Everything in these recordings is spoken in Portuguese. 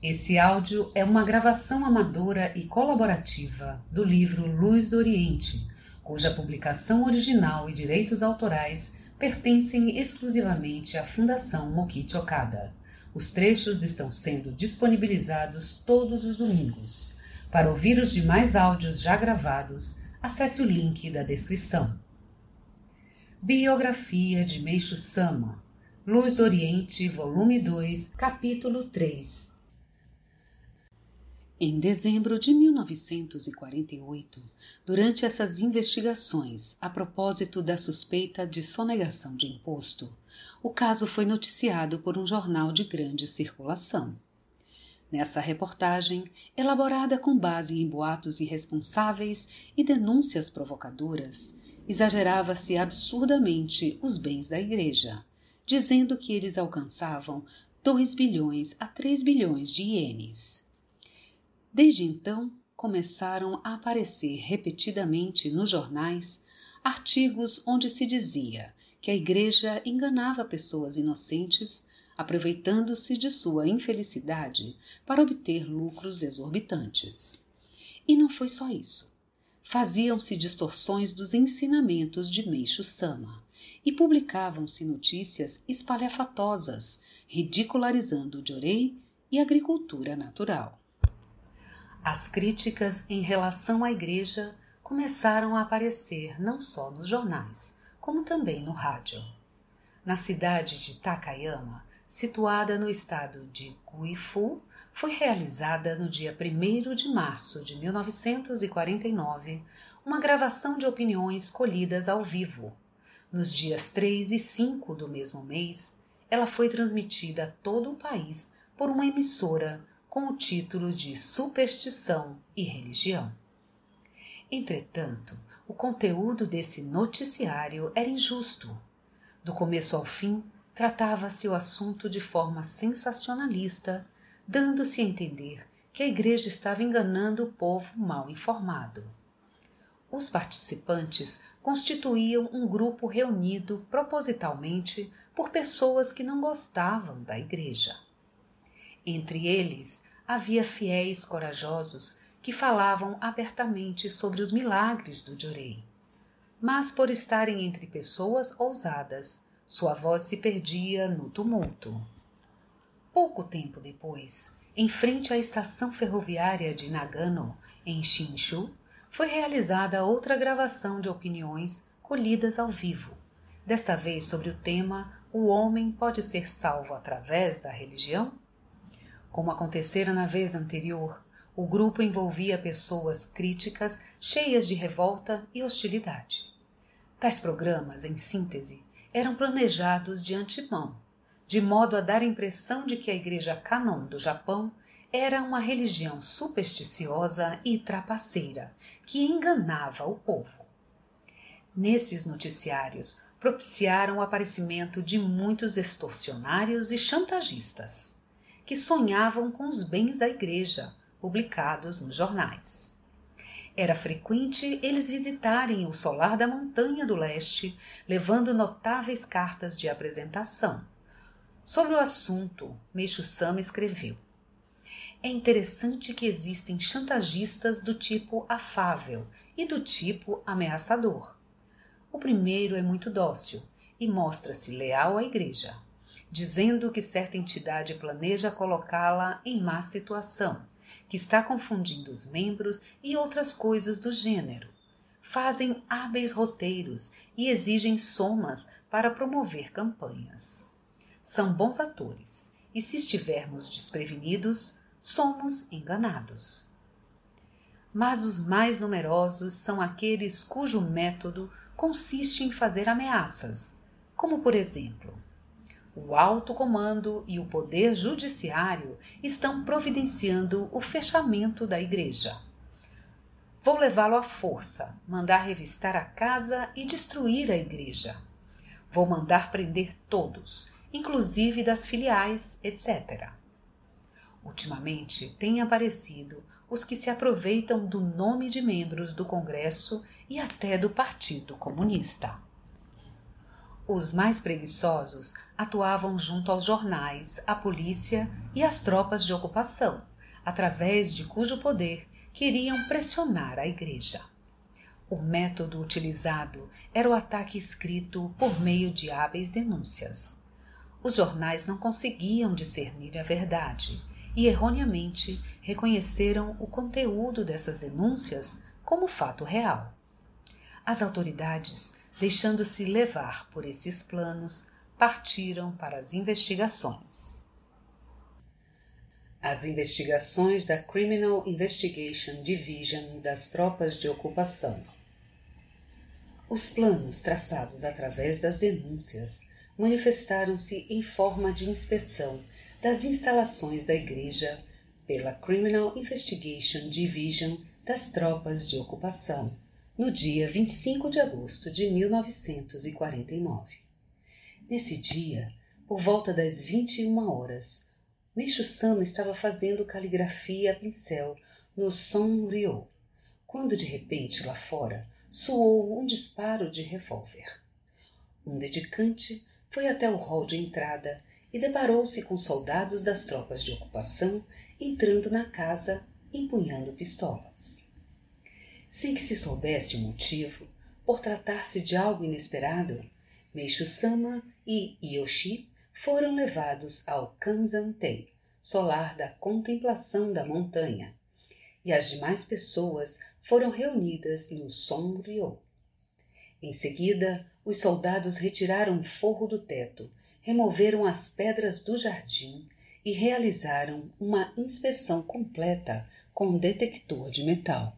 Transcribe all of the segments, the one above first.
Esse áudio é uma gravação amadora e colaborativa do livro Luz do Oriente, cuja publicação original e direitos autorais pertencem exclusivamente à Fundação Mokichi Okada. Os trechos estão sendo disponibilizados todos os domingos. Para ouvir os demais áudios já gravados, acesse o link da descrição. Biografia de Meixo Sama, Luz do Oriente, volume 2, capítulo 3 em dezembro de 1948, durante essas investigações a propósito da suspeita de sonegação de imposto, o caso foi noticiado por um jornal de grande circulação. Nessa reportagem, elaborada com base em boatos irresponsáveis e denúncias provocadoras, exagerava-se absurdamente os bens da Igreja, dizendo que eles alcançavam 2 bilhões a 3 bilhões de ienes Desde então, começaram a aparecer repetidamente nos jornais artigos onde se dizia que a Igreja enganava pessoas inocentes, aproveitando-se de sua infelicidade para obter lucros exorbitantes. E não foi só isso. Faziam-se distorções dos ensinamentos de Meixo Sama e publicavam-se notícias espalhafatosas, ridicularizando o Jorei e a agricultura natural. As críticas em relação à Igreja começaram a aparecer não só nos jornais, como também no rádio. Na cidade de Takayama, situada no estado de Guifu, foi realizada no dia 1 de março de 1949 uma gravação de opiniões colhidas ao vivo. Nos dias 3 e 5 do mesmo mês, ela foi transmitida a todo o país por uma emissora com o título de Superstição e Religião. Entretanto, o conteúdo desse noticiário era injusto. Do começo ao fim, tratava-se o assunto de forma sensacionalista, dando-se a entender que a igreja estava enganando o povo mal informado. Os participantes constituíam um grupo reunido propositalmente por pessoas que não gostavam da igreja. Entre eles havia fiéis corajosos que falavam abertamente sobre os milagres do Jorei. Mas por estarem entre pessoas ousadas, sua voz se perdia no tumulto. Pouco tempo depois, em frente à estação ferroviária de Nagano, em Shinshu, foi realizada outra gravação de opiniões colhidas ao vivo, desta vez sobre o tema O homem pode ser salvo através da religião? Como acontecera na vez anterior, o grupo envolvia pessoas críticas, cheias de revolta e hostilidade. Tais programas, em síntese, eram planejados de antemão, de modo a dar a impressão de que a Igreja Canon do Japão era uma religião supersticiosa e trapaceira que enganava o povo. Nesses noticiários propiciaram o aparecimento de muitos extorsionários e chantagistas que sonhavam com os bens da igreja, publicados nos jornais. Era frequente eles visitarem o solar da Montanha do Leste, levando notáveis cartas de apresentação. Sobre o assunto, Meixo Sama escreveu: É interessante que existem chantagistas do tipo afável e do tipo ameaçador. O primeiro é muito dócil e mostra-se leal à igreja dizendo que certa entidade planeja colocá-la em má situação, que está confundindo os membros e outras coisas do gênero. Fazem hábeis roteiros e exigem somas para promover campanhas. São bons atores, e se estivermos desprevenidos, somos enganados. Mas os mais numerosos são aqueles cujo método consiste em fazer ameaças, como por exemplo, o alto comando e o poder judiciário estão providenciando o fechamento da igreja. Vou levá-lo à força, mandar revistar a casa e destruir a igreja. Vou mandar prender todos, inclusive das filiais, etc. Ultimamente têm aparecido os que se aproveitam do nome de membros do Congresso e até do Partido Comunista. Os mais preguiçosos atuavam junto aos jornais, à polícia e às tropas de ocupação, através de cujo poder queriam pressionar a igreja. O método utilizado era o ataque escrito por meio de hábeis denúncias. Os jornais não conseguiam discernir a verdade e erroneamente reconheceram o conteúdo dessas denúncias como fato real. As autoridades, deixando-se levar por esses planos, partiram para as investigações. As investigações da Criminal Investigation Division das tropas de ocupação os planos traçados através das denúncias manifestaram-se em forma de inspeção das instalações da igreja pela Criminal Investigation Division das tropas de ocupação no dia 25 de agosto de 1949. Nesse dia, por volta das 21 horas, Meixo Sama estava fazendo caligrafia a pincel no Rio, quando de repente lá fora soou um disparo de revólver. Um dedicante foi até o hall de entrada e deparou-se com soldados das tropas de ocupação entrando na casa empunhando pistolas. Sem que se soubesse o motivo, por tratar-se de algo inesperado, Meishu-sama e Yoshi foram levados ao Kanzan-tei, solar da contemplação da montanha, e as demais pessoas foram reunidas no Sonrio. Em seguida, os soldados retiraram o forro do teto, removeram as pedras do jardim e realizaram uma inspeção completa com detector de metal.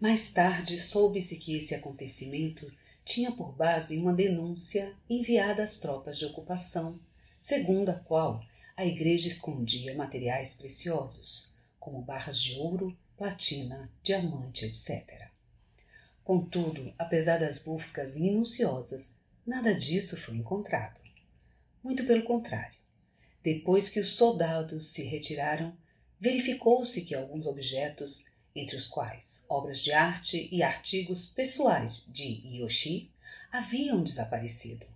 Mais tarde soube-se que esse acontecimento tinha por base uma denúncia enviada às tropas de ocupação, segundo a qual a igreja escondia materiais preciosos, como barras de ouro, platina, diamante, etc. Contudo, apesar das buscas minuciosas, nada disso foi encontrado. Muito pelo contrário. Depois que os soldados se retiraram, verificou-se que alguns objetos, entre os quais obras de arte e artigos pessoais de Yoshi, haviam desaparecido.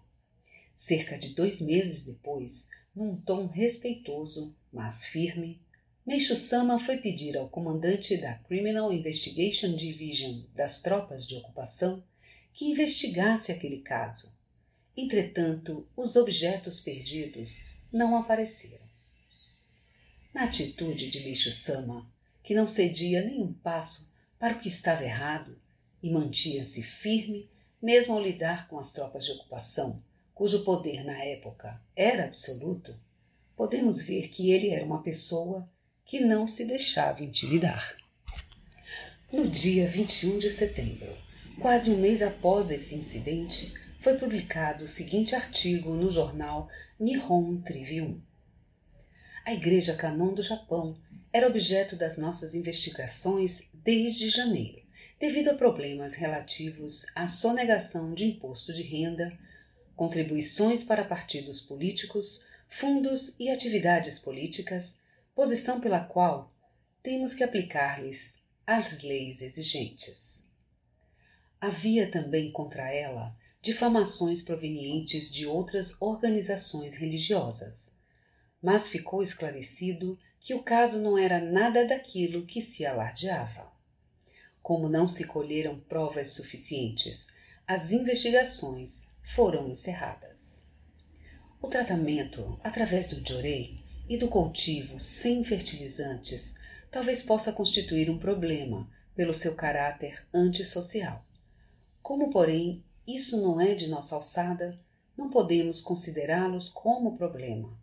Cerca de dois meses depois, num tom respeitoso, mas firme, Meishu Sama foi pedir ao comandante da Criminal Investigation Division das tropas de ocupação que investigasse aquele caso. Entretanto, os objetos perdidos não apareceram. Na atitude de Meishu Sama, que não cedia nem um passo para o que estava errado e mantinha-se firme mesmo ao lidar com as tropas de ocupação, cujo poder na época era absoluto, podemos ver que ele era uma pessoa que não se deixava intimidar. No dia 21 de setembro, quase um mês após esse incidente, foi publicado o seguinte artigo no jornal Nihon Tribune. A Igreja Canon do Japão era objeto das nossas investigações desde janeiro, devido a problemas relativos à sonegação de imposto de renda, contribuições para partidos políticos, fundos e atividades políticas, posição pela qual temos que aplicar-lhes as leis exigentes. Havia também contra ela difamações provenientes de outras organizações religiosas, mas ficou esclarecido que o caso não era nada daquilo que se alardeava. Como não se colheram provas suficientes, as investigações foram encerradas. O tratamento através do Jorei e do cultivo sem fertilizantes talvez possa constituir um problema pelo seu caráter antissocial. Como, porém, isso não é de nossa alçada, não podemos considerá-los como problema,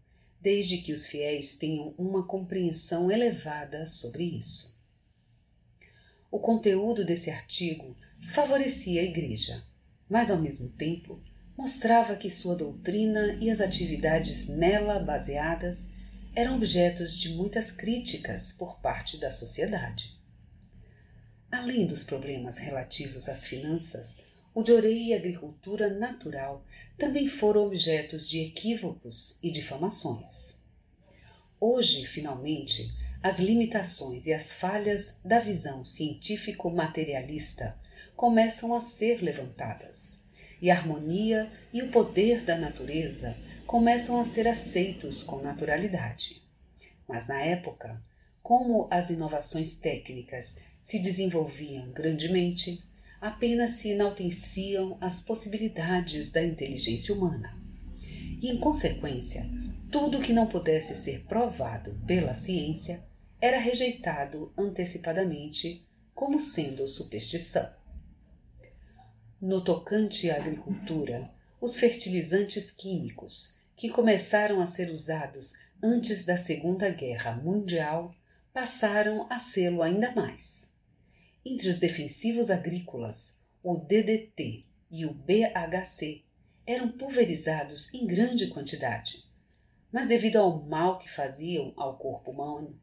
desde que os fiéis tenham uma compreensão elevada sobre isso. O conteúdo desse artigo favorecia a Igreja, mas ao mesmo tempo mostrava que sua doutrina e as atividades nela baseadas eram objetos de muitas críticas por parte da sociedade. Além dos problemas relativos às finanças, o Jorei e agricultura natural também foram objetos de equívocos e difamações. Hoje, finalmente, as limitações e as falhas da visão científico-materialista começam a ser levantadas, e a harmonia e o poder da natureza começam a ser aceitos com naturalidade. Mas na época, como as inovações técnicas se desenvolviam grandemente, apenas se enalteciam as possibilidades da inteligência humana. E, em consequência, tudo que não pudesse ser provado pela ciência era rejeitado antecipadamente como sendo superstição. No tocante à agricultura, os fertilizantes químicos, que começaram a ser usados antes da Segunda Guerra Mundial, passaram a sê-lo ainda mais. Entre os defensivos agrícolas, o DDT e o BHC eram pulverizados em grande quantidade, mas devido ao mal que faziam ao corpo humano,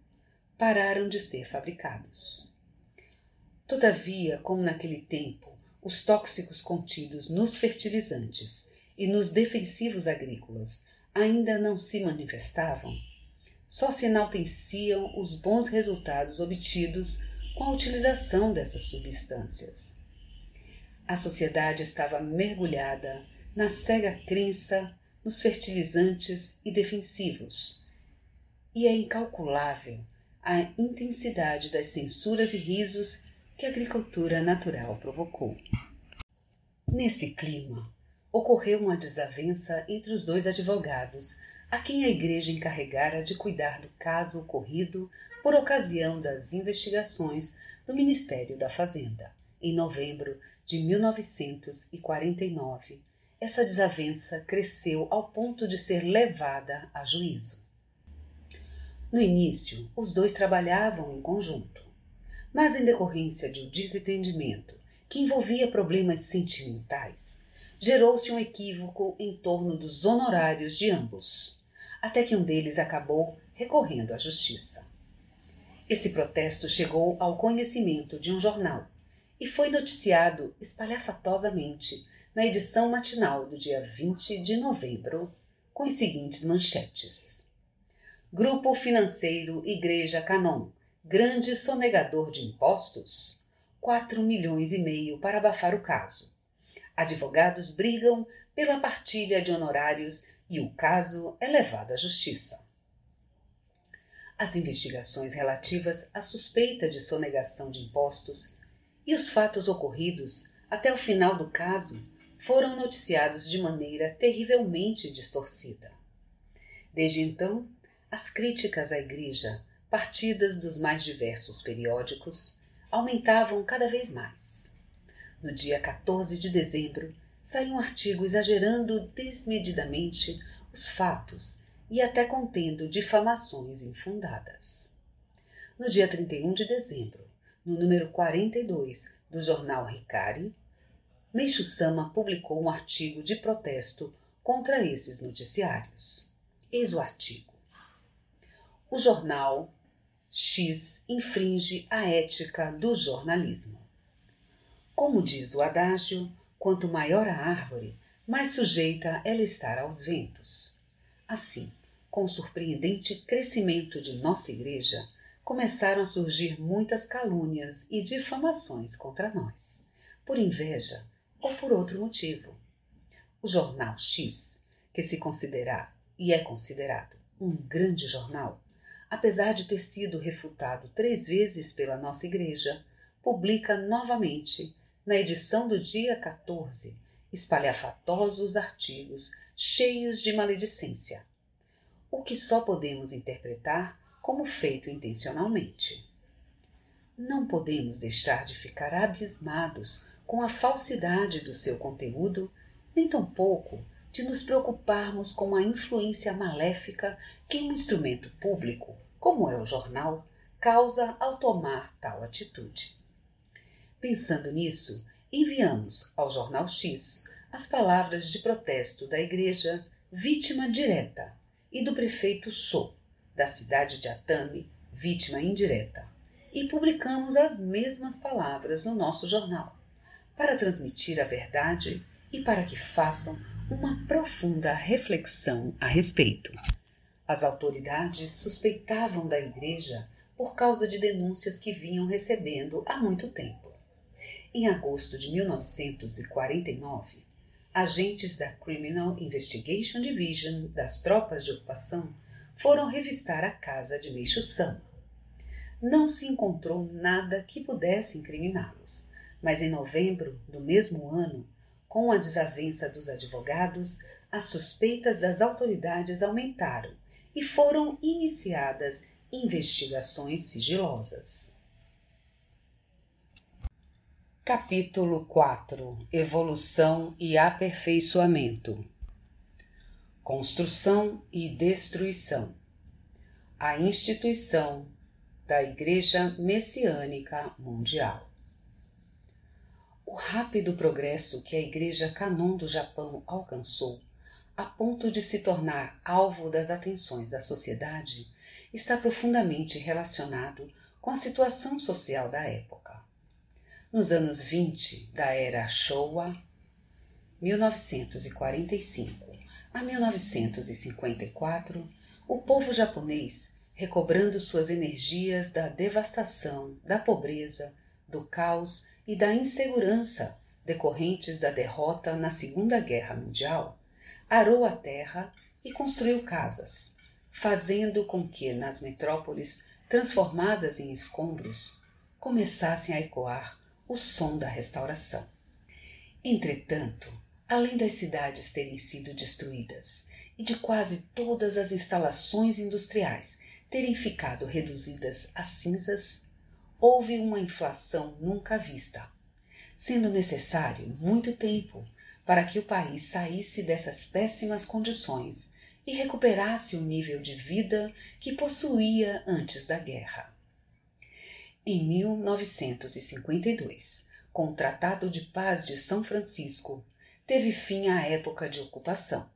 pararam de ser fabricados. Todavia, como naquele tempo, os tóxicos contidos nos fertilizantes e nos defensivos agrícolas ainda não se manifestavam, só se enalteciam os bons resultados obtidos com a utilização dessas substâncias. A sociedade estava mergulhada na cega crença nos fertilizantes e defensivos, e é incalculável a intensidade das censuras e risos que a agricultura natural provocou. Nesse clima, ocorreu uma desavença entre os dois advogados, a quem a igreja encarregara de cuidar do caso ocorrido por ocasião das investigações do Ministério da Fazenda, em novembro de 1949. Essa desavença cresceu ao ponto de ser levada a juízo. No início, os dois trabalhavam em conjunto, mas em decorrência de um desentendimento que envolvia problemas sentimentais, gerou-se um equívoco em torno dos honorários de ambos, até que um deles acabou recorrendo à justiça. Esse protesto chegou ao conhecimento de um jornal e foi noticiado espalhafatosamente na edição matinal do dia 20 de novembro, com as seguintes manchetes: Grupo Financeiro Igreja Canon, grande sonegador de impostos, 4 milhões e meio para abafar o caso. Advogados brigam pela partilha de honorários e o caso é levado à justiça. As investigações relativas à suspeita de sonegação de impostos e os fatos ocorridos até o final do caso foram noticiados de maneira terrivelmente distorcida. Desde então, as críticas à Igreja, partidas dos mais diversos periódicos, aumentavam cada vez mais. No dia 14 de dezembro, saiu um artigo exagerando desmedidamente os fatos e até contendo difamações infundadas. No dia 31 de dezembro, no número 42 do jornal Ricari, Meixo Sama publicou um artigo de protesto contra esses noticiários. Eis o artigo. O jornal X infringe a ética do jornalismo. Como diz o adágio, quanto maior a árvore, mais sujeita ela estar aos ventos. Assim, com o surpreendente crescimento de nossa Igreja, começaram a surgir muitas calúnias e difamações contra nós, por inveja ou por outro motivo. O jornal X, que se considera e é considerado um grande jornal, apesar de ter sido refutado três vezes pela nossa Igreja, publica novamente na edição do dia 14, espalhafatosos artigos cheios de maledicência, o que só podemos interpretar como feito intencionalmente. Não podemos deixar de ficar abismados com a falsidade do seu conteúdo, nem tampouco de nos preocuparmos com a influência maléfica que um instrumento público, como é o jornal, causa ao tomar tal atitude. Pensando nisso, enviamos ao Jornal X as palavras de protesto da Igreja vítima direta e do prefeito Sou, da cidade de Atame, vítima indireta, e publicamos as mesmas palavras no nosso jornal, para transmitir a verdade e para que façam uma profunda reflexão a respeito. As autoridades suspeitavam da Igreja por causa de denúncias que vinham recebendo há muito tempo. Em agosto de 1949, agentes da Criminal Investigation Division das tropas de ocupação foram revistar a casa de Meixo Sama. Não se encontrou nada que pudesse incriminá-los, mas em novembro do mesmo ano, com a desavença dos advogados, as suspeitas das autoridades aumentaram e foram iniciadas investigações sigilosas. Capítulo 4 Evolução e aperfeiçoamento Construção e destruição A instituição da Igreja Messiânica Mundial. O rápido progresso que a Igreja Canon do Japão alcançou, a ponto de se tornar alvo das atenções da sociedade, está profundamente relacionado com a situação social da época. Nos anos 20 da era Showa, 1945 a 1954, o povo japonês, recobrando suas energias da devastação, da pobreza, do caos e da insegurança decorrentes da derrota na Segunda Guerra Mundial, arou a terra e construiu casas, fazendo com que nas metrópoles transformadas em escombros começassem a ecoar o som da restauração. Entretanto, além das cidades terem sido destruídas e de quase todas as instalações industriais terem ficado reduzidas a cinzas, houve uma inflação nunca vista, sendo necessário muito tempo para que o país saísse dessas péssimas condições e recuperasse o nível de vida que possuía antes da guerra. Em 1952, com o Tratado de Paz de São Francisco, teve fim a época de ocupação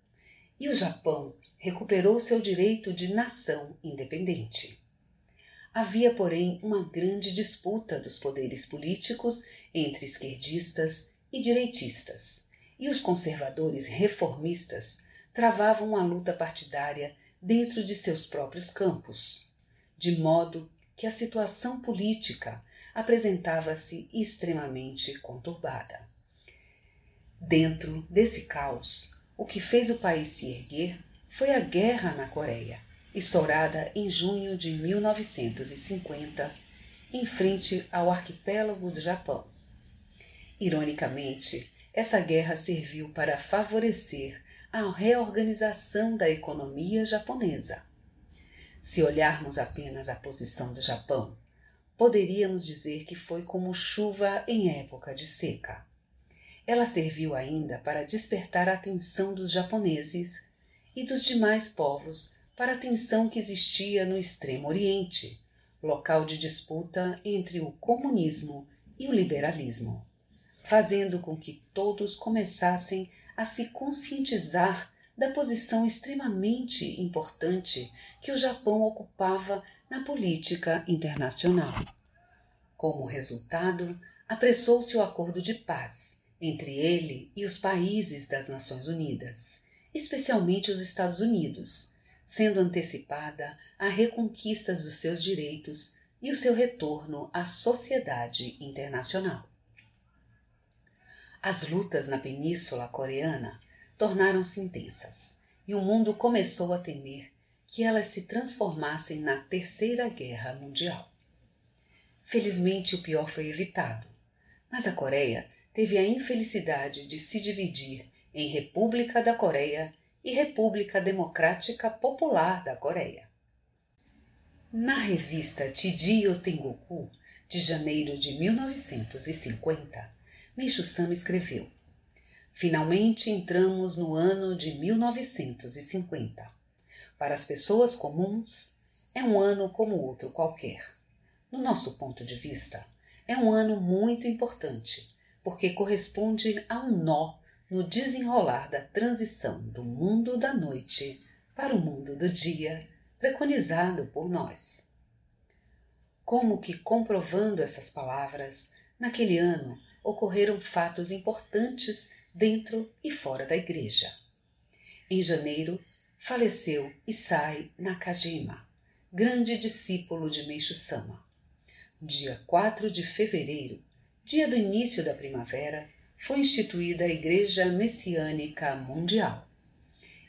e o Japão recuperou seu direito de nação independente. Havia, porém, uma grande disputa dos poderes políticos entre esquerdistas e direitistas, e os conservadores reformistas travavam uma luta partidária dentro de seus próprios campos, de modo que a situação política apresentava-se extremamente conturbada. Dentro desse caos, o que fez o país se erguer foi a guerra na Coreia, estourada em junho de 1950, em frente ao arquipélago do Japão. Ironicamente, essa guerra serviu para favorecer a reorganização da economia japonesa. Se olharmos apenas a posição do Japão, poderíamos dizer que foi como chuva em época de seca. Ela serviu ainda para despertar a atenção dos japoneses e dos demais povos para a tensão que existia no Extremo Oriente, local de disputa entre o comunismo e o liberalismo, fazendo com que todos começassem a se conscientizar da posição extremamente importante que o Japão ocupava na política internacional. Como resultado, apressou-se o acordo de paz entre ele e os países das Nações Unidas, especialmente os Estados Unidos, sendo antecipada a reconquista dos seus direitos e o seu retorno à sociedade internacional. As lutas na Península Coreana tornaram-se intensas e o mundo começou a temer que elas se transformassem na Terceira Guerra Mundial. Felizmente, o pior foi evitado, mas a Coreia teve a infelicidade de se dividir em República da Coreia e República Democrática Popular da Coreia. Na revista Chijiyo Tengoku, de janeiro de 1950, Meishu Sama escreveu: Finalmente entramos no ano de 1950. Para as pessoas comuns, é um ano como outro qualquer. No nosso ponto de vista, é um ano muito importante, porque corresponde a um nó no desenrolar da transição do mundo da noite para o mundo do dia, preconizado por nós. Como que comprovando essas palavras, naquele ano ocorreram fatos importantes dentro e fora da igreja. Em janeiro, faleceu Isai Nakajima, grande discípulo de Meishu Sama. Dia 4 de fevereiro, dia do início da primavera, foi instituída a Igreja Messiânica Mundial.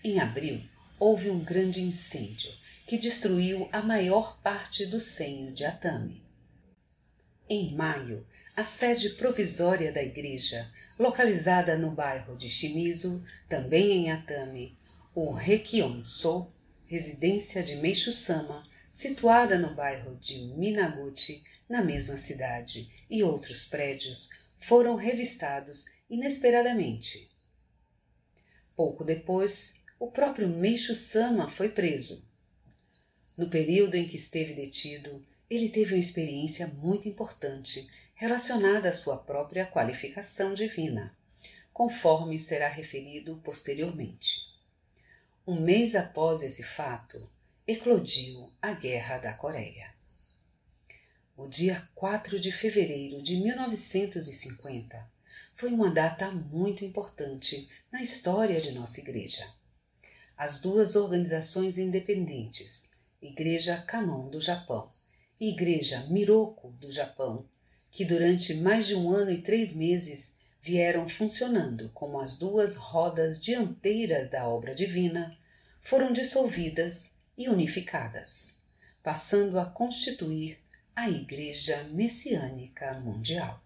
Em abril, houve um grande incêndio que destruiu a maior parte do senho de Atami. Em maio, a sede provisória da igreja, localizada no bairro de Shimizu, também em Atami, o Rekion-so, residência de Meishu-sama, situada no bairro de Minaguchi, na mesma cidade, e outros prédios foram revistados inesperadamente. Pouco depois, o próprio Meishu Sama foi preso. No período em que esteve detido, ele teve uma experiência muito importante relacionada à sua própria qualificação divina, conforme será referido posteriormente. Um mês após esse fato, eclodiu a Guerra da Coreia. O dia 4 de fevereiro de 1950 foi uma data muito importante na história de nossa igreja. As duas organizações independentes, Igreja Canon do Japão e Igreja Miroko do Japão, que durante mais de um ano e três meses vieram funcionando como as duas rodas dianteiras da obra divina, foram dissolvidas e unificadas, passando a constituir a Igreja Messiânica Mundial.